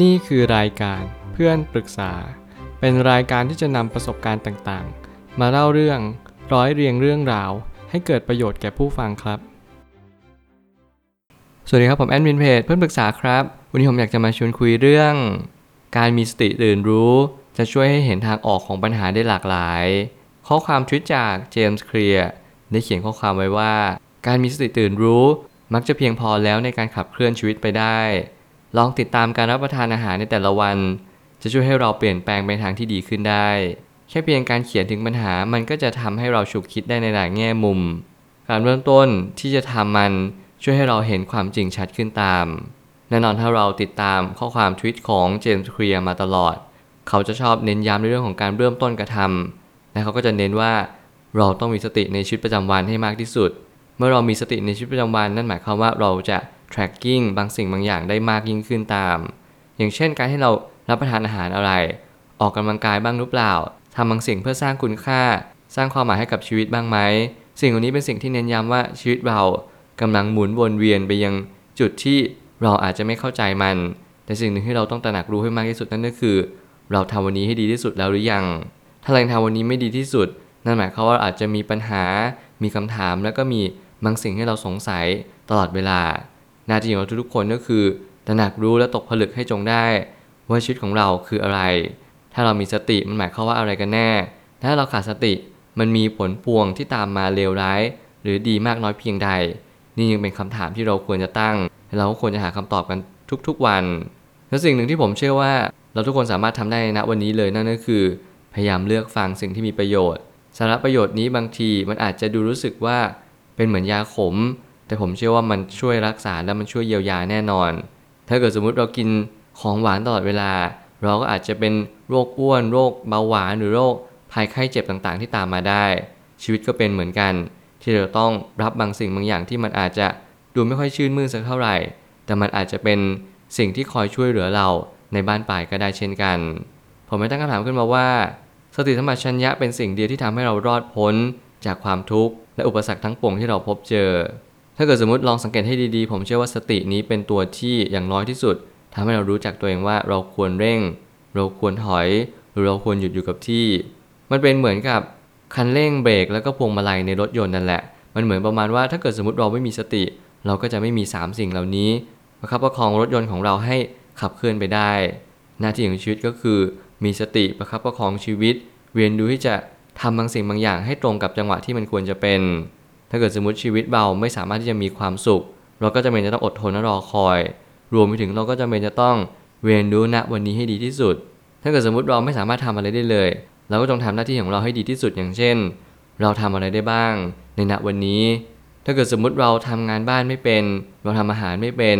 นี่คือรายการเพื่อนปรึกษา เป็นรายการที่จะนำประสบการณ์ต่างๆ มาเล่าเรื่องร้อยเรียงเรื่องราว ให้เกิดประโยชน์แก่ผู้ฟังครับ สวัสดีครับผมแอดมินเพจเพื่อนปรึกษาครับ วันนี้ผมอยากจะมาชวนคุยเรื่อง การมีสติตื่นรู้ จะช่วยให้เห็นทางออกของปัญหาได้หลากหลาย ข้อความทวิตจากเจมส์เคลียร์ได้เขียนข้อความไว้ว่า การมีสติตื่นรู้ มักจะเพียงพอแล้วในการขับเคลื่อนชีวิตไปได้ ลองติดตามการรับประทานอาหารในแต่ละวัน จะช่วยให้เราเปลี่ยนแปลงไปทางที่ดีขึ้นได้ แค่เพียงการเขียนถึงปัญหามันก็จะทำให้เราฉุกคิดได้ในหลายแง่มุม การเริ่มต้นที่จะทำมันช่วยให้เราเห็นความจริงชัดขึ้นตาม แน่นอนถ้าเราติดตามข้อความทวิตของเจมส์เคลียร์มาตลอด เขาจะชอบเน้นย้ำในเรื่องของการเริ่มต้นกระทำและเขาก็จะเน้นว่าเราต้องมีสติในชีวิตประจำวันให้มากที่สุด เมื่อเรามีสติในชีวิตประจำวันนั่นหมายความว่าเราจะ tracking บางสิ่งบางอย่างได้มากยิ่งขึ้นตาม อย่างเช่นการให้เรารับประทานอาหารอะไร ออกกำลังกายบ้างหรือเปล่าทำบางสิ่งเพื่อสร้างคุณค่า สร้างความหมายให้กับชีวิตบ้างไหม สิ่งเหล่านี้เป็นสิ่งที่เน้นย้ำว่าชีวิตเรากำลังหมุนวนเวียนไปยังจุดที่เราอาจจะไม่เข้าใจมัน แต่สิ่งหนึ่งที่เราต้องตระหนักรู้ให้มากที่สุดนั่นก็คือ เราทำวันนี้ให้ดีที่สุดแล้วหรือยัง ถ้าเราทำวันนี้ไม่ดีที่สุด นั่นหมายความว่าอาจจะมีปัญหา มีคำถาม แล้วก็มีบางสิ่งให้เราสงสัยตลอดเวลา หน้าที่ของทุกๆคนก็คือตระหนักรู้และตกผลึกให้จงได้ ว่าชีวิตของเราคืออะไร ถ้าเรามีสติมันหมายความว่าอะไรกันแน่ ถ้าเราขาดสติมันมีผลพวงที่ตามมาเลวร้าย หรือดีมากน้อยเพียงใด นี่ยังเป็นคำถามที่เราควรจะตั้ง เราก็ควรจะหาคำตอบกันทุกๆวันและสิ่งหนึ่งที่ผมเชื่อว่าเราทุกคนสามารถทำได้ณวันนี้เลยนั่นก็คือ พยายามเลือกฟังสิ่งที่มีประโยชน์สาระประโยชน์นี้บางทีมันอาจจะดูรู้สึกว่าเป็นเหมือนยาขม แต่ผมเชื่อว่ามันช่วยรักษาและมันช่วยเยียวยาแน่นอน ถ้าเกิดสมมุติเรากินของหวานตลอดเวลา เราก็อาจจะเป็นโรคอ้วน โรคเบาหวานหรือโรคภัยไข้เจ็บต่างๆ ที่ตามมาได้ ชีวิตก็เป็นเหมือนกัน ที่เราต้องรับบางสิ่งบางอย่างที่มันอาจจะดูไม่ค่อยชื่นมื่นสักเท่าไหร่ แต่มันอาจจะเป็นสิ่งที่คอยช่วยเหลือเราในบ้านปลายก็ได้เช่นกัน ผมไม่ตั้งคำถามขึ้นมาว่า สติสัมปชัญญะเป็นสิ่งเดียวที่ทำให้เรารอดพ้น จากความทุกข์และอุปสรรคทั้งปวงที่เราพบเจอ ถ้าเกิดสมมติลองสังเกตให้ดีๆ ผมเชื่อว่าสตินี้เป็นตัวที่อย่างน้อยที่สุดทำให้เรารู้จักตัวเองว่าเราควรเร่ง เราควรถอย หรือเราควรหยุดอยู่กับที่ มันเป็นเหมือนกับคันเร่งเบรกแล้วก็พวงมาลัยในรถยนต์นั่นแหละ มันเหมือนประมาณว่าถ้าเกิดสมมติเราไม่มีสติ เราก็จะไม่มี 3 สิ่งเหล่านี้ประคับประคองรถยนต์ของเราให้ขับเคลื่อนไปได้ หน้าที่ของชีวิตก็คือ มีสติประคับประคองชีวิต เรียนรู้ที่จะทำบางสิ่งบางอย่างให้ตรงกับจังหวะที่มันควรจะเป็น ถ้าเกิดสมมติชีวิตเราไม่สามารถที่จะมีความสุข เราก็จะเป็นจะต้องอดทนและรอคอย รวมไปถึงเราก็จะเป็นจะต้องเรียนรู้ณวันนี้ให้ดีที่สุด ถ้าเกิดสมมติเราไม่สามารถทำอะไรได้เลย เราก็ต้องทำหน้าที่ของเราให้ดีที่สุดอย่างเช่น เราทำอะไรได้บ้าง ในณวันนี้ ถ้าเกิดสมมติเราทำงานบ้านไม่เป็น เราทำอาหารไม่เป็น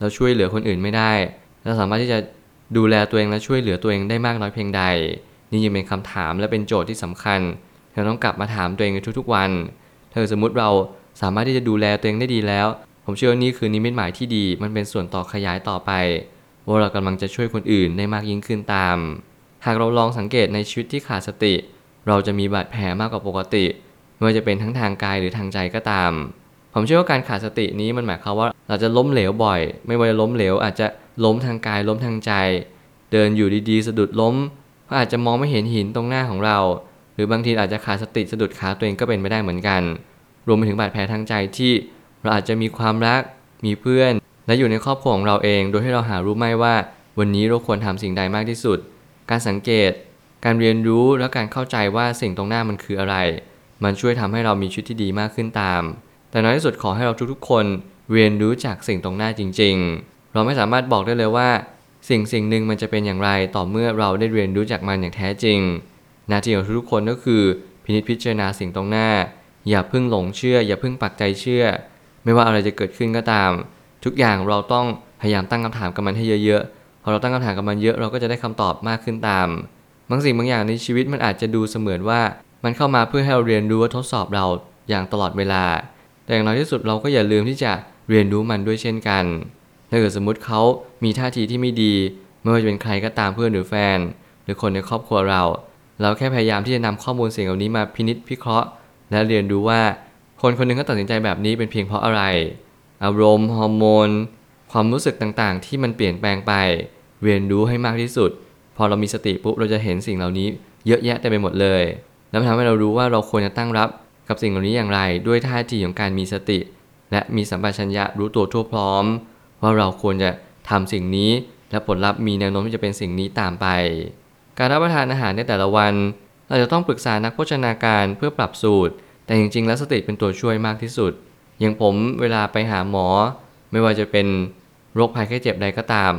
เราช่วยเหลือคนอื่นไม่ได้ เราสามารถที่จะดูแลตัวเองและช่วยเหลือตัวเองได้มากน้อยเพียงใด นี่ยังเป็นคำถามและเป็นโจทย์ที่สำคัญเราต้องกลับมาถามตัวเองในทุกๆวัน ถ้าเกิดสมมุติเราสามารถที่จะดูแลตัวเองได้ดีแล้ว ผมเชื่อว่านี่คือนิมิตหมายที่ดี มันเป็นส่วนต่อขยายต่อไป ว่าเรากำลังจะช่วยคนอื่นได้มากยิ่งขึ้นตาม หากเราลองสังเกตในชีวิตที่ขาดสติ เราจะมีบาดแผลมากกว่าปกติไม่ว่าจะเป็นทั้งทางกายหรือทางใจก็ตาม ผมเชื่อว่าการขาดสตินี้มันหมายความว่าเราจะล้มเหลวบ่อย ไม่ว่าจะล้มเหลว อาจจะล้มทางกายล้มทางใจ เดินอยู่ดีๆ สะดุดล้มก็อาจจะมองไม่เห็นหินตรงหน้าของเรา หรือบางทีอาจจะขาดสติสะดุดขาตัวเองก็เป็นไม่ได้เหมือนกัน รวมไปถึงบาดแผลทางใจที่เราอาจจะมีความรัก มีเพื่อน และอยู่ในครอบครัวของเราเอง โดยให้เราหารู้ไม่ว่า วันนี้เราควรทำสิ่งใดมากที่สุด การสังเกต การเรียนรู้และการเข้าใจว่าสิ่งตรงหน้ามันคืออะไร มันช่วยทำให้เรามีชีวิตที่ดีมากขึ้นตาม แต่น้อยที่สุดขอให้เราทุกๆ คนเรียนรู้จากสิ่งตรงหน้าจริง ๆ เราไม่สามารถบอกได้เลยว่า สิ่งสิ่งหนึ่งมันจะเป็นอย่างไรต่อเมื่อเราได้เรียนรู้จากมันอย่างแท้จริง น้าที่ของทุกคนก็คือพินิจพิจารณาสิ่งตรงหน้า อย่าเพิ่งหลงเชื่อ อย่าเพิ่งปักใจเชื่อ ไม่ว่าอะไรจะเกิดขึ้นก็ตาม ทุกอย่างเราต้องพยายามตั้งคำถามกับมันให้เยอะๆพอเราตั้งคำถามกับมันเยอะเราก็จะได้คำตอบมากขึ้นตามบางสิ่งบางอย่างในชีวิตมันอาจจะดูเสมือนว่า มันเข้ามาเพื่อให้เราเรียนรู้ทดสอบเราอย่างตลอดเวลา แต่อย่างน้อยที่สุดเราก็อย่าลืมที่จะเรียนรู้มันด้วยเช่นกันถ้าเกิดสมมุติเขามีท่าทีที่ไม่ดี ไม่ว่าจะเป็นใครก็ตามเพื่อนหรือแฟน หรือคนในครอบครัวเรา เราแค่พยายามที่จะนำข้อมูลสิ่งเหล่านี้มาพินิจพิเคราะห์ และเรียนรู้ว่าคนคนหนึงก็ตัดสินใจแบบนี้เป็นเพียงเพราะอะไร อารมณ์ฮอร์โมน ความรู้สึกต่างๆ ที่มันเปลี่ยนแปลงไป เรียนรู้ให้มากที่สุด พอเรามีสติปุ๊บเราจะเห็นสิ่งเหล่านี้เยอะแยะเต็มไปหมดเลย แล้วมันทำให้เรารู้ว่าเราควรจะตั้งรับกับสิ่งเหล่านี้อย่างไร ด้วยท่าทีของการมีสติ และมีสัมปชัญญะรู้ตัวทั่วพร้อม ว่าเราควรจะทำสิ่งนี้และผลลัพธ์มีแนวโน้มที่จะเป็นสิ่งนี้ตามไป การรับประทานอาหารในแต่ละวัน เราจะต้องปรึกษานักโภชนาการเพื่อปรับสูตร แต่จริงๆ แล้วสติเป็นตัวช่วยมากที่สุด อย่างผมเวลาไปหาหมอ ไม่ว่าจะเป็นโรคภัยไข้เจ็บใดก็ตาม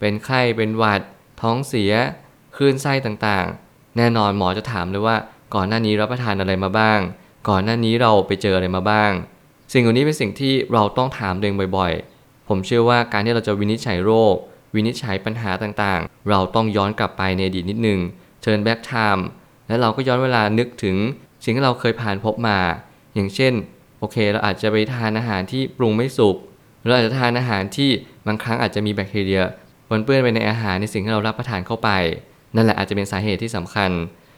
เป็นไข้ เป็นหวัด ท้องเสีย คลื่นไส้ต่างๆ แน่นอนหมอจะถามเลยว่า ก่อนหน้านี้รับประทานอะไรมาบ้าง ก่อนหน้านี้เราไปเจออะไรมาบ้าง สิ่งเหล่านี้เป็นสิ่งที่เราต้องถามตัวเองบ่อยๆ ผมเชื่อว่าการที่เราจะวินิจฉัยโรค วินิจฉัยปัญหาต่างๆ เราต้องย้อนกลับไปในอดีตนิดนึง turn back time และเราก็ย้อนเวลานึกถึงสิ่งที่เราเคยผ่านพบมา อย่างเช่น โอเค เราอาจจะไปทานอาหารที่ปรุงไม่สุกเราอาจจะทานอาหารที่บางครั้งอาจจะมีแบคทีเรียปนเปื้อนไปในอาหารในสิ่งที่เรารับประทานเข้าไป นั่นแหละอาจจะเป็นสาเหตุที่สำคัญ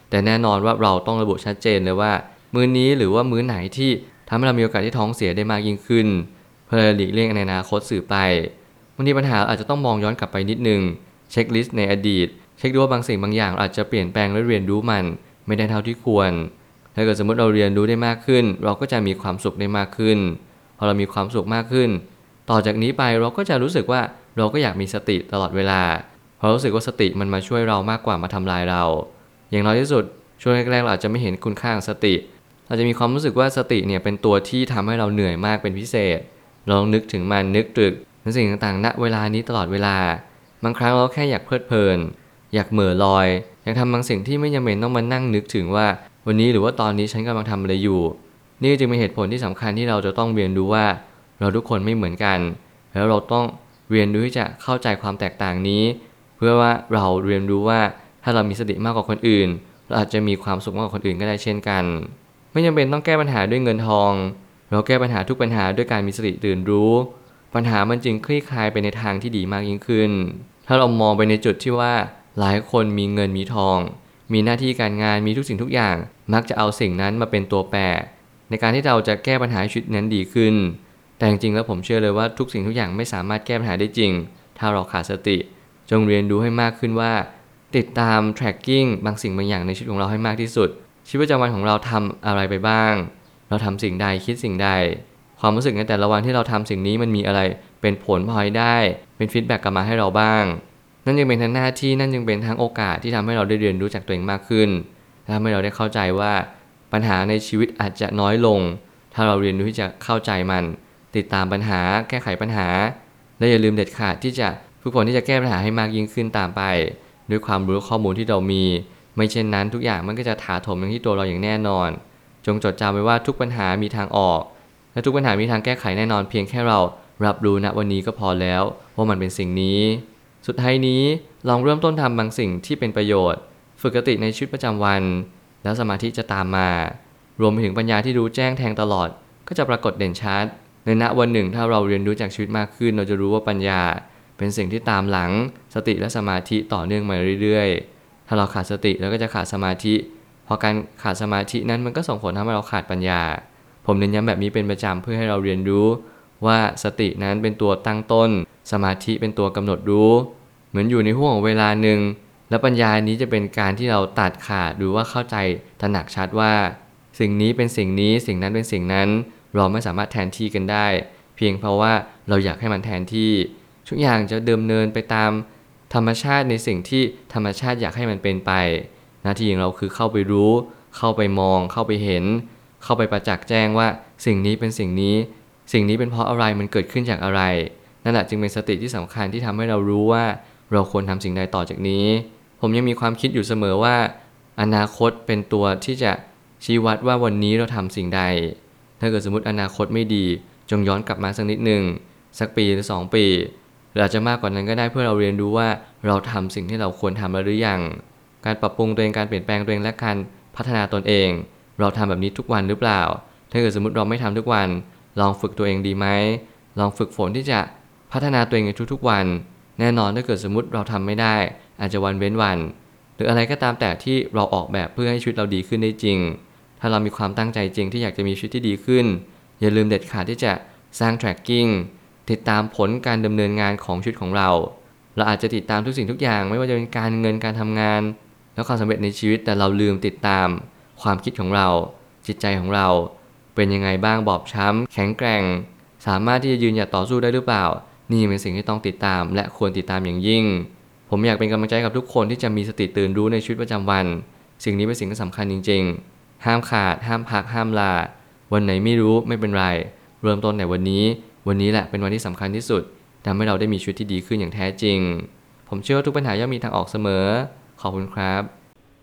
แต่แน่นอนว่าเราต้องระบุชัดเจนเลยว่า มื้อนี้หรือว่ามื้อไหนที่ทำให้เรามีโอกาสที่ท้องเสียได้มากยิ่งขึ้น เพื่อหลีกเลี่ยงในอนาคตสื่อไป บางทีปัญหาอาจจะต้องมองย้อนกลับไปนิดนึง เช็คลิสต์ในอดีต เช็คดูว่าบางสิ่งบางอย่างอาจจะเปลี่ยนแปลงและเรียนรู้มัน ไม่ได้เท่าที่ควร ถ้าเกิดสมมติเราเรียนรู้ได้มากขึ้น เราก็จะมีความสุขได้มากขึ้น พอเรามีความสุขมากขึ้น ต่อจากนี้ไปเราก็จะรู้สึกว่าเราก็อยากมีสติตลอดเวลา เพราะรู้สึกว่าสติมันมาช่วยเรามากกว่ามาทำลายเรา อย่างน้อยที่สุดช่วงแรกๆเราอาจจะไม่เห็นคุณค่าของสติ เราจะมีความรู้สึกว่าสติเนี่ยเป็นตัวที่ทำให้เราเหนื่อยมากเป็นพิเศษ ลองนึกถึงมันนึกตรึก ในสิ่งต่างๆณเวลานี้ตลอดเวลา บางครั้งเราแค่อยากเพลิดเพลิน อยากเหม่อลอย อยากทำบางสิ่งที่ไม่จำเป็นต้องมานั่งนึกถึงว่า วันนี้หรือว่าตอนนี้ฉันกำลังทำอะไรอยู่ นี่จึงเป็นเหตุผลที่สำคัญที่เราจะต้องเรียนรู้ว่า เราทุกคนไม่เหมือนกัน แล้วเราต้องเรียนรู้ที่จะเข้าใจความแตกต่างนี้ เพื่อว่าเราเรียนรู้ว่าถ้าเรามีสติมากกว่าคนอื่นเราอาจจะมีความสุขมากกว่าคนอื่นก็ได้เช่นกัน ไม่จำเป็นต้องแก้ปัญหาด้วยเงินทอง เราแก้ปัญหาทุกปัญหาด้วยการมีสติตื่นรู้ ปัญหามันจึงคลี่คลายไปในทางที่ดีมากยิ่งขึ้น ถ้าเรามองไปในจุดที่ว่าหลายคนมีเงินมีทอง มีหน้าที่การงานมีทุกสิ่งทุกอย่าง มักจะเอาสิ่งนั้นมาเป็นตัวแปร ในการที่เราจะแก้ปัญหาชีวิตนั้นดีขึ้น แต่จริงๆแล้วผมเชื่อเลยว่าทุกสิ่งทุกอย่างไม่สามารถแก้ปัญหาได้จริง ถ้าเราขาดสติ จงเรียนรู้ให้มากขึ้นว่า ติดตาม tracking บางสิ่งบางอย่างในชีวิตของเราให้มากที่สุด ชีวิตประจำวันของเราทำอะไรไปบ้าง เราทำสิ่งใดคิดสิ่งใด ความรู้สึกในแต่ละวันที่เราทำสิ่งนี้มันมีอะไรเป็นผลพลอยได้ เป็น feedback กลับมาให้เราบ้าง นั่นจึงเป็นทั้งหน้าที่นั่นจึงเป็นทั้งโอกาสที่ทำให้เราได้เรียนรู้จากตัวเองมากขึ้นทำให้เราได้เข้าใจว่าปัญหาในชีวิตอาจจะน้อยลง ถ้าเราเรียนรู้ที่จะเข้าใจมัน ติดตามปัญหาแก้ไขปัญหา และอย่าลืมเด็ดขาดที่จะฝึกฝนที่จะแก้ปัญหาให้มากยิ่งขึ้นตามไป ด้วยความรู้ข้อมูลที่เรามี ไม่เช่นนั้นทุกอย่างมันก็จะถาโถมมาที่ตัวเราอย่างแน่นอน จงจดจำไว้ว่าทุกปัญหามีทางออก และทุกปัญหามีทางแก้ไขแน่นอนเพียงแค่เรารับรู้ณวันนี้ก็พอแล้วว่ามันเป็นสิ่งนี้ สุดท้ายนี้ลองเริ่มต้นทำบางสิ่งที่เป็นประโยชน์ ฝึกสติในชีวิตประจำวัน แล้วสมาธิจะตามมา รวมไปถึงปัญญาที่รู้แจ้งแทงตลอด ก็จะปรากฏเด่นชัดในณวันหนึ่งถ้าเราเรียนรู้จากชีวิตมากขึ้น เราจะรู้ว่าปัญญา เป็นสิ่งที่ตามหลังสติและสมาธิต่อเนื่องมาเรื่อยๆ ถ้าเราขาดสติเราก็จะขาดสมาธิพอการขาดสมาธินั้นมันก็ส่งผลทำให้เราขาดปัญญา ผมเน้นย้ำแบบนี้เป็นประจำเพื่อให้เราเรียนรู้ ว่าสตินั้นเป็นตัวตั้งต้น สมาธิเป็นตัวกำหนดรู้ เหมือนอยู่ในห่วงเวลาหนึ่ง และปัญญานี้จะเป็นการที่เราตัดขาดหรือว่าเข้าใจตระหนักชัดว่า สิ่งนี้เป็นสิ่งนี้สิ่งนั้นเป็นสิ่งนั้น เราไม่สามารถแทนที่กันได้ เพียงเพราะว่าเราอยากให้มันแทนที่ ทุกอย่างจะเดิมเนินไปตาม ธรรมชาติในสิ่งที่ธรรมชาติอยากให้มันเป็นไป หน้าที่ของเราคือเข้าไปรู้ เข้าไปมอง เข้าไปเห็น เข้าไปประจักษ์แจ้งว่าสิ่งนี้เป็นสิ่งนี้ สิ่งนี้เป็นเพราะอะไรมันเกิดขึ้นจากอะไร นั่นแหละจึงเป็นสติที่สำคัญที่ทำให้เรารู้ว่า เราควรทำสิ่งใดต่อจากนี้ ผมยังมีความคิดอยู่เสมอว่า อนาคตเป็นตัวที่จะชี้วัดว่าวันนี้เราทำสิ่งใด ถ้าเกิดสมมติอนาคตไม่ดี จงย้อนกลับมาสักนิดหนึ่งสักปีหรือสองปีหรืออาจจะมากกว่านั้นก็ได้เพื่อเราเรียนรู้ว่าเราทำสิ่งที่เราควรทำแล้วหรือยัง การปรับปรุงตัวเองการเปลี่ยนแปลงตัวเองและการพัฒนาตนเอง เราทำแบบนี้ทุกวันหรือเปล่า ถ้าเกิดสมมติเราไม่ทำทุกวัน ลองฝึกตัวเองดีไหม ลองฝึกฝนที่จะพัฒนาตัวเองในทุกๆวัน แน่นอนถ้าเกิดสมมติเราทำไม่ได้ อาจจะวันเว้นวัน หรืออะไรก็ตามแต่ที่เราออกแบบเพื่อให้ชีวิตเราดีขึ้นได้จริง ถ้าเรามีความตั้งใจจริงที่อยากจะมีชีวิตที่ดีขึ้น อย่าลืมเด็ดขาดที่จะสร้าง tracking ติดตามผลการดำเนินงานของชีวิตของเรา เราอาจจะติดตามทุกสิ่งทุกอย่าง ไม่ว่าจะเป็นการเงินการทำงาน แล้วความสำเร็จในชีวิตแต่เราลืมติดตาม ความคิดของเราจิตใจของเราเป็นยังไงบ้างบอบช้ำ แข็งแกร่ง สามารถที่จะยืนหยัดต่อสู้ได้หรือเปล่า นี่เป็นสิ่งที่ต้องติดตาม และควรติดตามอย่างยิ่ง ผมอยากเป็นกำลังใจกับทุกคนที่จะมีสติตื่นรู้ในชีวิตประจำวัน สิ่งนี้เป็นสิ่งที่สำคัญจริง ๆ ห้ามขาด ห้ามพัก ห้ามลา วันไหนไม่รู้ไม่เป็นไร เริ่มต้นในวันนี้ วันนี้แหละเป็นวันที่สำคัญที่สุดทำให้เราได้มีชีวิตที่ดีขึ้นอย่างแท้จริง ผมเชื่อว่าทุกปัญหาย่อมมีทางออกเสมอ ขอบคุณครับ